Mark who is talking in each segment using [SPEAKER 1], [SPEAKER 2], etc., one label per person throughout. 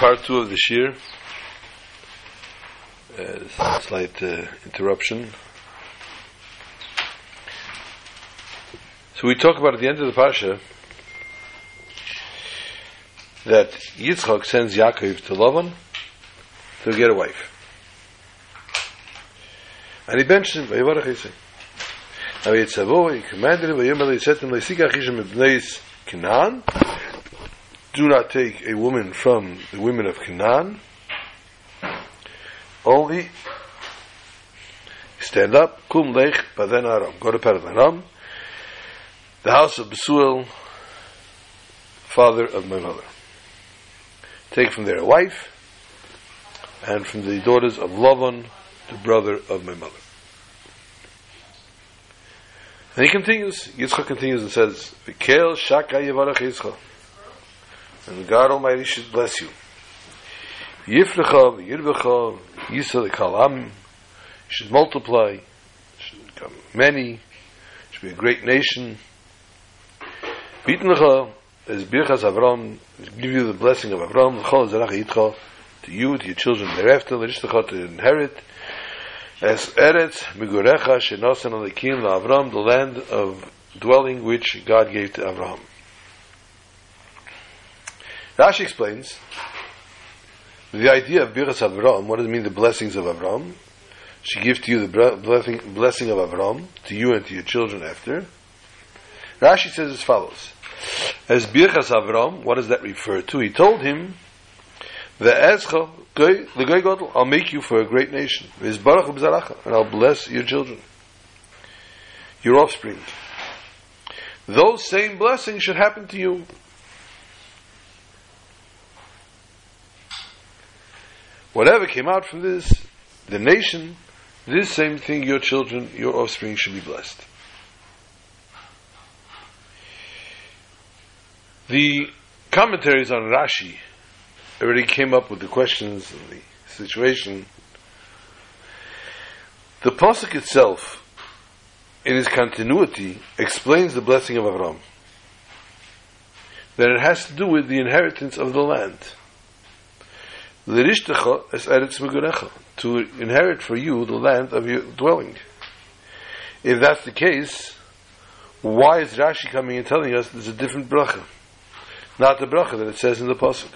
[SPEAKER 1] part two of the shiur. Uh, slight uh, interruption. So we talk about at the end of the parsha that Yitzchak sends Yaakov to Lavan to get a wife. And he mentioned, Vayivarach. Now Yitzhavo, he commanded him, Vayimer, he said to him, Leisika Achishim Ibneis Canaan, do not take a woman from the women of Canaan. Only stand up, kum lech paden aram. Go to Padan Aram, the house of Besuel, father of my mother. Take from there a wife, and from the daughters of Lavan, the brother of my mother. And he continues, Yitzchak continues and says, V'kel shaka yivarach Yitzchak. And God Almighty should bless you. Yifrecha, Yirbecha, Yisa the Kalam, should multiply, should become many, should be a great nation. Bitnecha, as Birchas Avram, give you the blessing of Avram, L'chol Zerach Yitcha, to you, to your children thereafter, L'rishtecha to inherit, as Eretz, Migurecha, Shenosan Alekim, Avram, the land of dwelling which God gave to Avram. Rashi explains the idea of Birchas Avram. What does it mean? The blessings of Avram. She gives to you the blessing, blessing of Avram to you and to your children after. Rashi says as follows: As Birchas Avram, what does that refer to? He told him, "The Ezcha, the Goy Godel, I'll make you for a great nation. And I'll bless your children, your offspring. Those same blessings should happen to you." Whatever came out from this, the nation, this same thing, your children, your offspring should be blessed. The commentaries on Rashi already came up with the questions and the situation. The pasuk itself, in its continuity, explains the blessing of Avram. That it has to do with the inheritance of the land to inherit for you the land of your dwelling. If that's the case, why is Rashi coming and telling us there's a different bracha? Not the bracha that it says in the pasuk.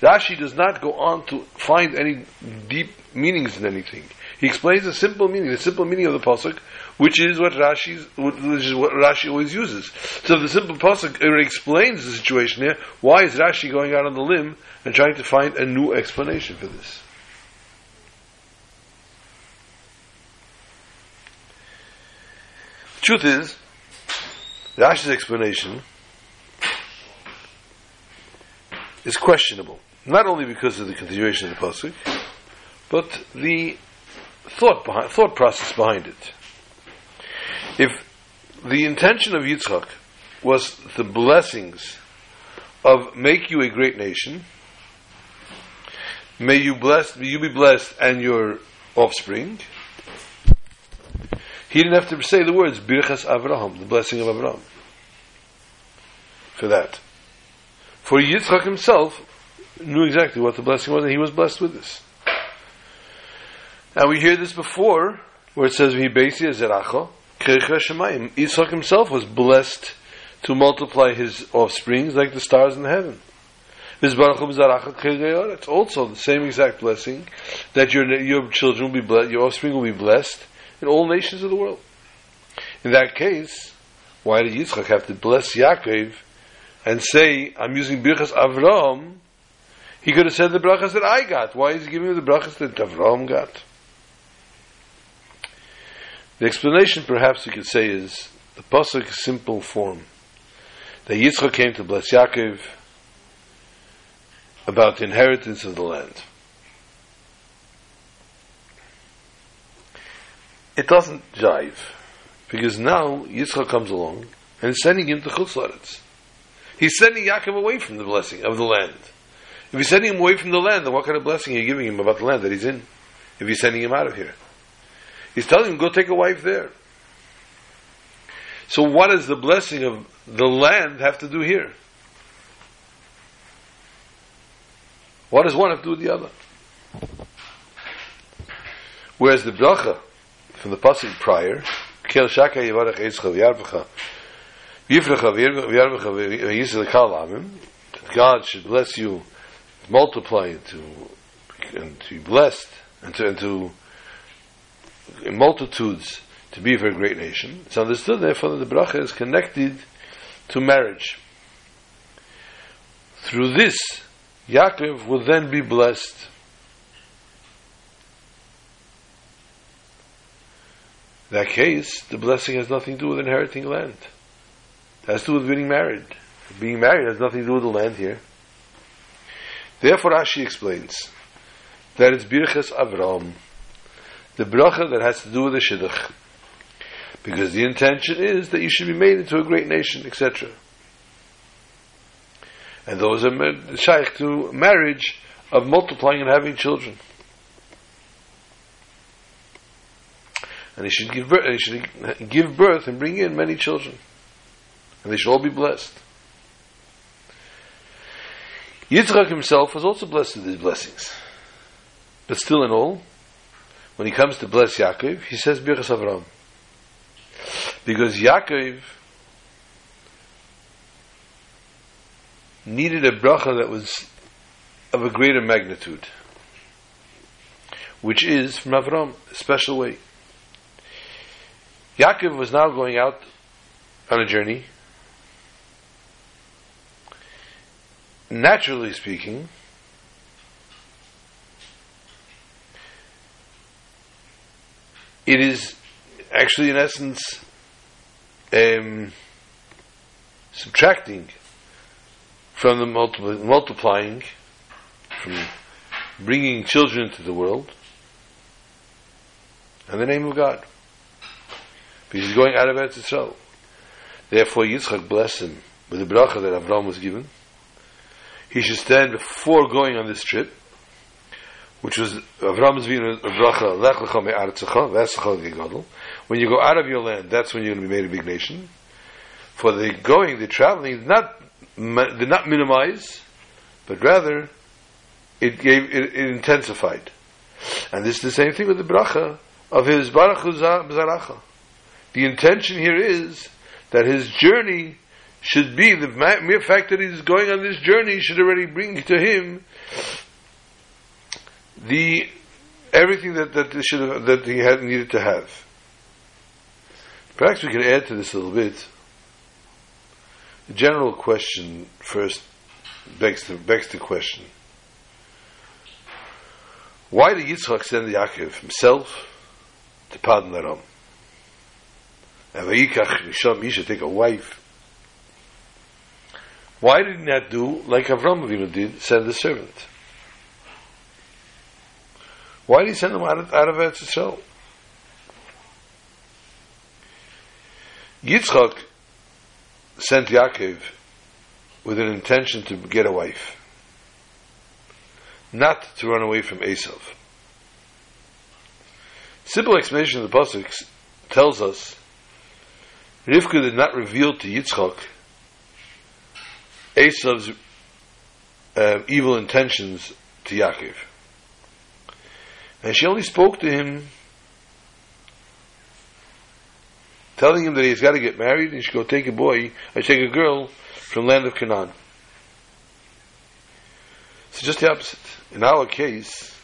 [SPEAKER 1] Rashi does not go on to find any deep meanings in anything. He explains a simple meaning, the simple meaning of the pasuk, which is what Rashi, which is what Rashi always uses. So the simple pasuk explains the situation here. Why is Rashi going out on the limb and trying to find a new explanation for this. The truth is, Rashi's explanation is questionable. Not only because of the continuation of the pasuk, but the thought behind, thought process behind it. If the intention of Yitzchak was the blessings of make you a great nation, May you bless, may you be blessed and your offspring. He didn't have to say the words Birchas Avraham, the blessing of Avraham. For that. For Yitzchak himself knew exactly what the blessing was, and he was blessed with this. And we hear this before, where it says, Yitzchak himself was blessed to multiply his offsprings like the stars in heaven. It's also the same exact blessing that your your children will be blessed, your offspring will be blessed in all nations of the world. In that case, why did Yitzchak have to bless Yaakov and say, "I'm using birchas Avram"? He could have said the brachas that I got. Why is he giving me the brachas that Avram got? The explanation, perhaps we could say, is the pasuk simple form. That Yitzchak came to bless Yaakov about the inheritance of the land. It doesn't jive because now Yitzchak comes along and is sending him to Chutzlaretz. He's sending Yaakov away from the blessing of the land. If he's sending him away from the land, then what kind of blessing are you giving him about the land that he's in? If he's sending him out of here, he's telling him go take a wife there. So what does the blessing of the land have to do here? What does one have to do with the other? Whereas the bracha from the pasuk prior, Kel Shaka Amim that God should bless you, multiply to and to be blessed and to, and to multitudes to be for a great nation. It's understood therefore that the bracha is connected to marriage. Through this, Yaakov will then be blessed. In that case, the blessing has nothing to do with inheriting land. It has to do with being married. Being married has nothing to do with the land here. Therefore, Rashi explains that it's Birchas Avram, the bracha that has to do with the Shidduch. Because the intention is that you should be made into a great nation, etc. And those are shaykh to marriage of multiplying and having children. And he should give birth, should give birth and bring in many children. And they should all be blessed. Yitzchak himself was also blessed with these blessings. But still in all, when he comes to bless Yaakov, he says Birchas Avram. Because Yaakov needed a bracha that was of a greater magnitude, which is from Avram, a special way. Yaakov was now going out on a journey naturally speaking, it is actually, in essence, um, subtracting from the multiply, multiplying, from bringing children into the world, in the name of God. Because he's going out of Eretz Yisrael. Therefore, Yitzchak blessed him with the bracha that Avram was given he should stand before going on this trip, which was Avram Zvina bracha lech lecha me'aretzecha v'esecha v'yigadol. When you go out of your land, that's when you're going to be made a big nation. For the going, the traveling, not did not minimize, but rather it gave it, it, intensified. And this is the same thing with the bracha of his baruch zaracha. The intention here is that his journey should be the mere fact that he's going on this journey should already bring to him the everything that that should have, that he had needed to have. Perhaps we can add to this a little bit. The general question first begs the begs the question: Why did Yitzchak send the Yaakov himself to Padan Aram? And he should take a wife why did he not do like Avram Avinu did, send a servant? Why did he send him out of, out of Eretz Yisrael? Yitzchak sent Yaakov with an intention to get a wife, not to run away from Esav. Simple explanation of the pasuk tells us Rivka did not reveal to Yitzchak Esav's uh, evil intentions to Yaakov. And she only spoke to him, telling him that he's got to get married and he should go take a boy, or take a girl from land of Canaan. So just the opposite. In our case,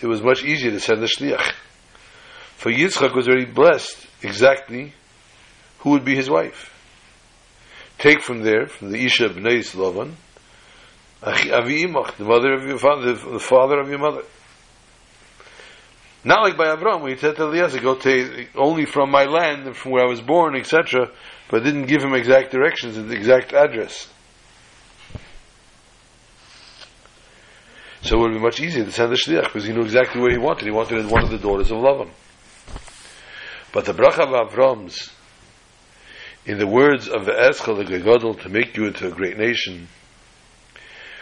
[SPEAKER 1] it was much easier to send a shliach. For Yitzchak was already blessed exactly who would be his wife take from there, from the Isha of Bnei Slovan, Avi the mother of your father, the father of your mother. Not like by Avram, where he said to Eliezer, go only from my land and from where I was born, etc., but didn't give him exact directions and the exact address. So it would be much easier to send the shliach because he knew exactly where he wanted. He wanted one of the daughters of Lavan. But the bracha of Avram's in the words of the Eschel the Gegodel to make you into a great nation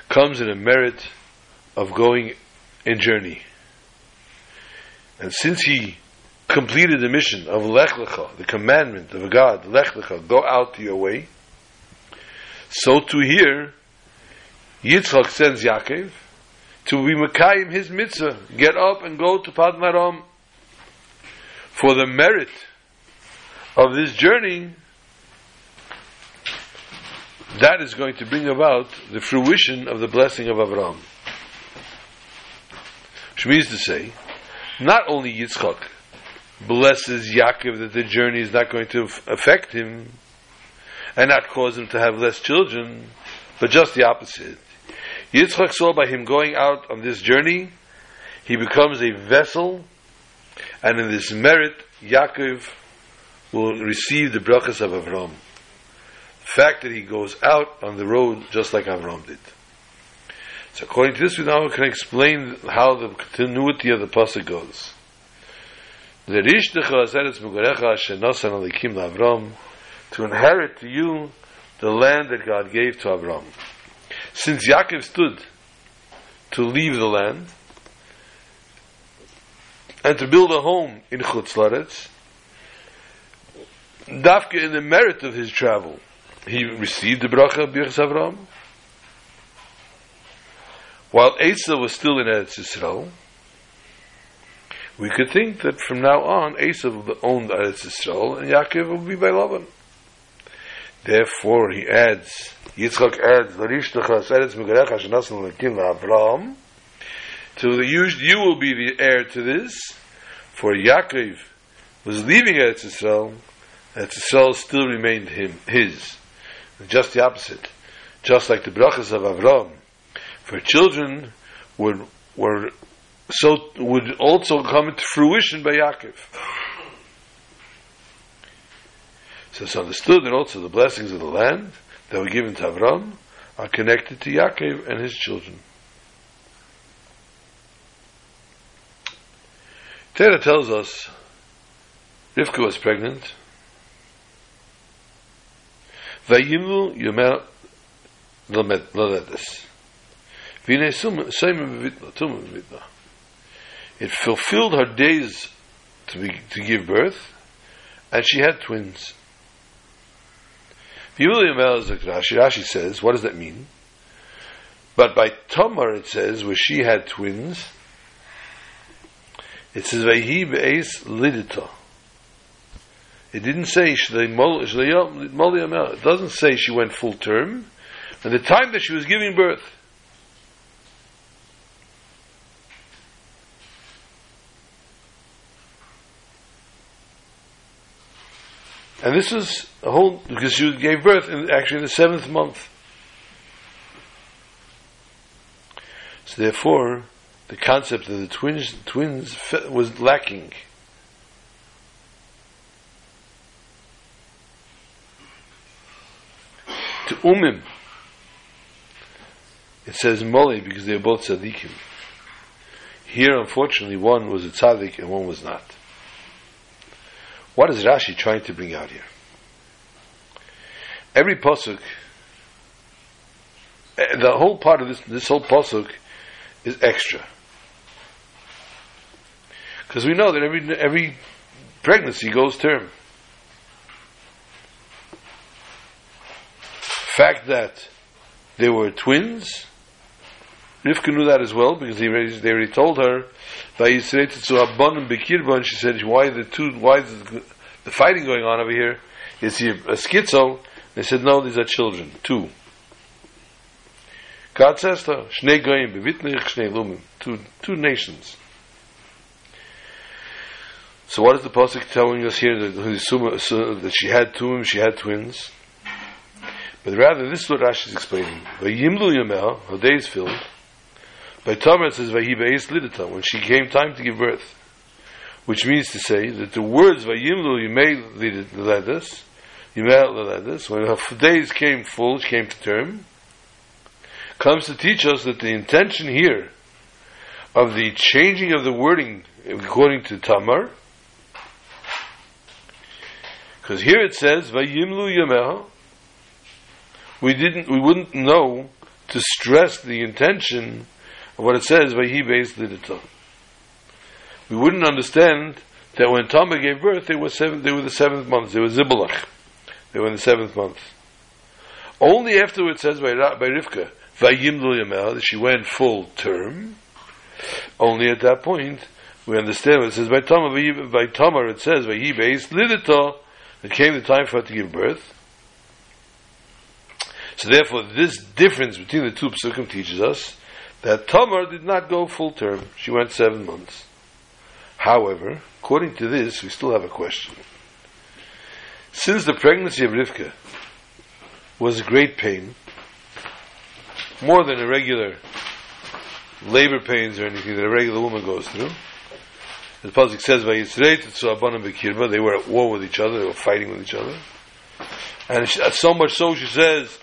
[SPEAKER 1] comes in a merit of going in journey. And since he completed the mission of Lech Lecha, the commandment of God, Lech Lecha, go out your way, so to here, Yitzchak sends Yaakov, to be Mekayim his mitzvah, get up and go to Padan Aram for the merit of this journey, that is going to bring about the fruition of the blessing of Avram. Which means to say, not only Yitzchak blesses Yaakov that the journey is not going to affect him and not cause him to have less children, but just the opposite. Yitzchak saw by him going out on this journey, he becomes a vessel, and in this merit, Yaakov will receive the brachas of Avram. The fact that he goes out on the road just like Avram did. So according to this, we now can explain how the continuity of the pasuk goes. The Rishtecha Aseretz Mugarecha Shenosan Alikim Avram to inherit to you the land that God gave to Avram. Since Yaakov stood to leave the land and to build a home in Chutz Laretz, Dafka in the merit of his travel, he received the bracha of Birchas Avram, while Asa was still in Eretz Yisrael, we could think that from now on, Esav owned Eretz Yisrael and Yaakov will be by Laban. Therefore, he adds, Yitzchak adds, Larishtacha Eretz Megarecha Shanasan Lakim Avram, to the used, you will be the heir to this, for Yaakov was leaving Eretz Yisrael, Eretz Yisrael still remained him, his. Just the opposite. Just like the brachas of Avram, for children would were so would also come into fruition by Yaakov. So it's understood that also the blessings of the land that were given to Avram are connected to Yaakov and his children. Torah tells us Rivka was pregnant. Vayimlu Yomel Lamedes. It fulfilled her days to, be, to give birth, and she had twins. Rashi says, what does that mean? But by Tamar it says, where she had twins, it says, Vayhi be'ez lidita. It didn't say, it doesn't say she went full term, and the time that she was giving birth. And this is a whole, because she gave birth in actually the seventh month. So therefore, the concept of the twins, twins was lacking. To Umim, it says Mole because they are both tzaddikim. Here, unfortunately, one was a tzaddik and one was not. What is Rashi trying to bring out here? Every posuk, eh, the whole part of this, this whole posuk is extra. Because we know that every, every pregnancy goes term. Fact that they were twins, Rivka knew that as well because they already, they already told her and she said, why the two, why is the fighting going on over here? Is he a schizo? They said, no, these are children, two. God says to Shnei Lumim, two, two nations. So what is the Pasuk telling us here that, that she had two, she had twins? But rather, this is what Rashi is explaining. Yamel, her day is filled, by Tamar it says Vahibeis Lidata, when she came time to give birth. Which means to say that the words Vayimlu Yimei Lidatus, Yimei Lidatus, when her days came full, she came to term, comes to teach us that the intention here of the changing of the wording according to Tamar, because here it says Vayimlu Yameh, we didn't, we wouldn't know to stress the intention what it says, Vayhi Beis Lidita. We wouldn't understand that when Tamar gave birth, they were seven, they were the seventh month. They were Zibalach. They were in the seventh month. Only afterwards says by, by Rivka, Vayimlu she went full term. Only at that point we understand what it says by Tamar. By Tamar it says Vayibeis lidito. It came the time for her to give birth. So therefore, this difference between the two psukim teaches us that Tamar did not go full term; she went seven months. However, according to this, we still have a question. Since the pregnancy of Rivka was a great pain, more than a regular labor pains or anything that a regular woman goes through. The Pasuk says by Yisrei they were at war with each other, they were fighting with each other. And so much so she says,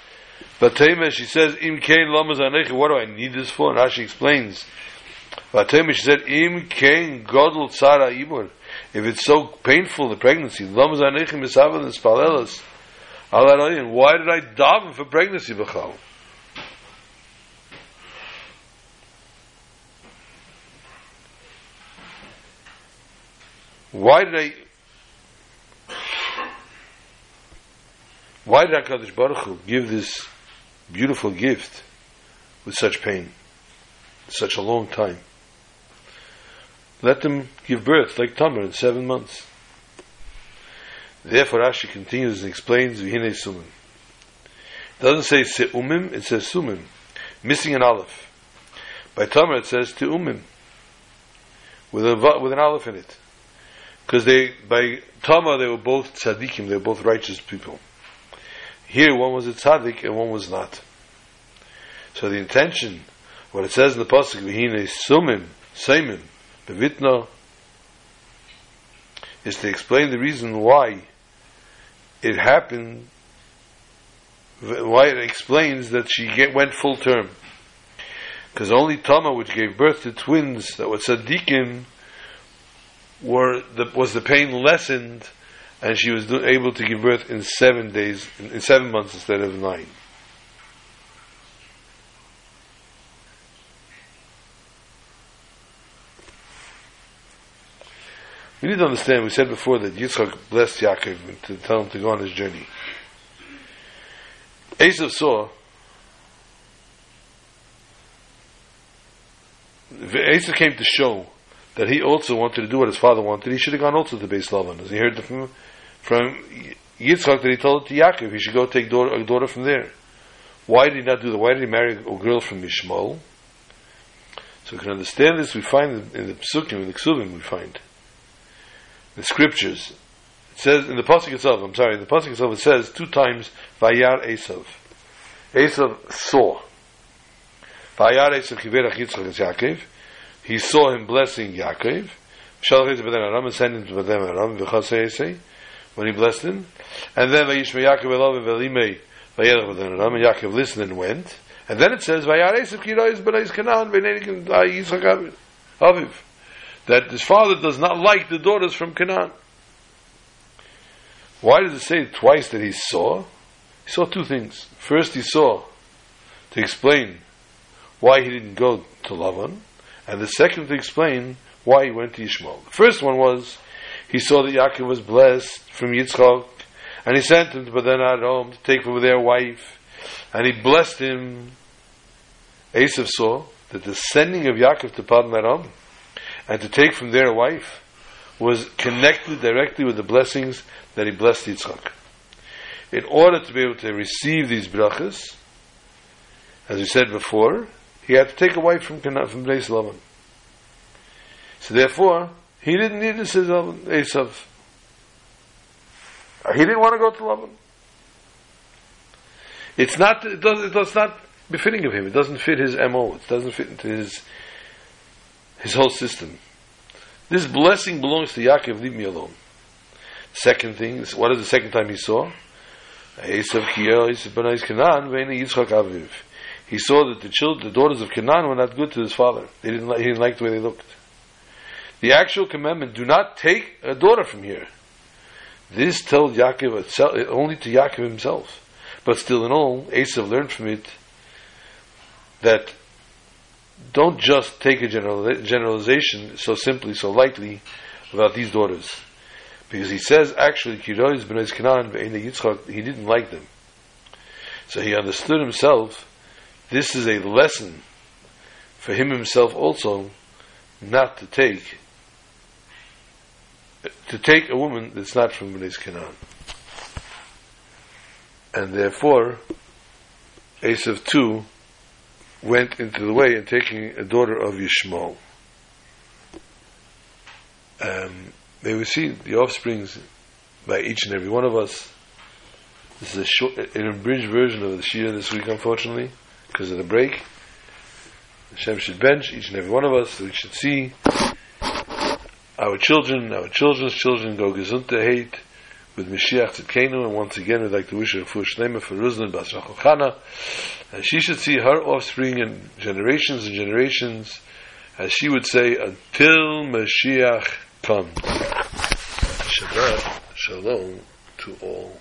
[SPEAKER 1] Vatema, she says, Im Kain Lamas what do I need this for? And Rashi explains, Vatema, she said, Im Kain Godel Tzara Ibor. If it's so painful, the pregnancy, Lamas Anechi Misavan and Spalelas, why did I daven for pregnancy, Bechal? Why did I? Why did Hakadosh Baruch Hu give this beautiful gift with such pain, such a long time? Let them give birth like Tamar in seven months. Therefore, Rashi continues and explains Vihine Sumim. It doesn't say Seumim, it says Sumim, missing an aleph. By Tamar it says Teumim, with, a, with an aleph in it because they by Tamar they were both tzaddikim, they were both righteous people. Here, one was a tzaddik and one was not. So the intention, what it says in the pasuk, "V'hine sumim seimim bevitna," is to explain the reason why it happened. Why it explains that she get, went full term, because only Tamar, which gave birth to twins that were tzaddikim, were the, was the pain lessened, and she was able to give birth in seven days, in, in seven months instead of nine. We need to understand, we said before that Yitzchak blessed Yaakov to tell him to go on his journey. Esav saw, Esav came to show that he also wanted to do what his father wanted, he should have gone also to Beis Lavan. As he heard from, from Yitzchak that he told it to Yaakov he should go take daughter, a daughter from there. Why did he not do that? Why did he marry a girl from Mishmol? So we can understand this. We find in the Psukim, in the Ksuvim, we find the scriptures. It says in the pasuk itself. I'm sorry, in the pasuk itself it says two times Vayar Esav. Esav saw. Vayar Esav Kiverach Yitzchak Yaakov he saw him blessing Yaakov. and sent him to Bethlehem Aram, when he blessed him. And then Vayishma Yaakov Elav Velimei Vayelech Aram, and Yaakov listened and went. And then it says, V'neinik Yitzchak Aviv. That his father does not like the daughters from Canaan. Why does it say twice that he saw? He saw two things. First, he saw to explain why he didn't go to Lavan, and the second to explain why he went to Ishmael. The first one was he saw that Yaakov was blessed from Yitzchak, and he sent him to Padan home to take over their wife, and he blessed him. Esav saw that the sending of Yaakov to Padan Aram and to take from their wife was connected directly with the blessings that he blessed Yitzchak. In order to be able to receive these brachas, as we said before, he had to take a wife from from Lavan. So therefore, he didn't need to say Esav. He didn't want to go to Lavan. It's not. It does. It does not befitting of him. It doesn't fit his mo. It doesn't fit into his his whole system. This blessing belongs to Yaakov. Leave me alone. Second thing. What is the second time he saw? He saw that the children, the daughters of Canaan were not good to his father. They didn't, he didn't like the way they looked. The actual commandment, do not take a daughter from here. This told Yaakov itself, only to Yaakov himself. But still in all, Esav learned from it that don't just take a general, generalization so simply, so lightly about these daughters. Because he says, actually, he didn't like them. So he understood himself this is a lesson for him himself also not to take to take a woman that's not from Bnei Canaan. And therefore, Esav too went into the way and taking a daughter of Yishmael. Um, may we see the offsprings by each and every one of us. This is a short, an abridged version of the Shia this week, unfortunately, because of the break. Hashem should bench each and every one of us so we should see our children, our children's children go gesundheit hate with Mashiach Tzidkenu, and once again we'd like to wish her full shlema for Ruzlin Bas Chana, and she should see her offspring in generations and generations, as she would say, until Mashiach comes. Shabbat Shalom to all.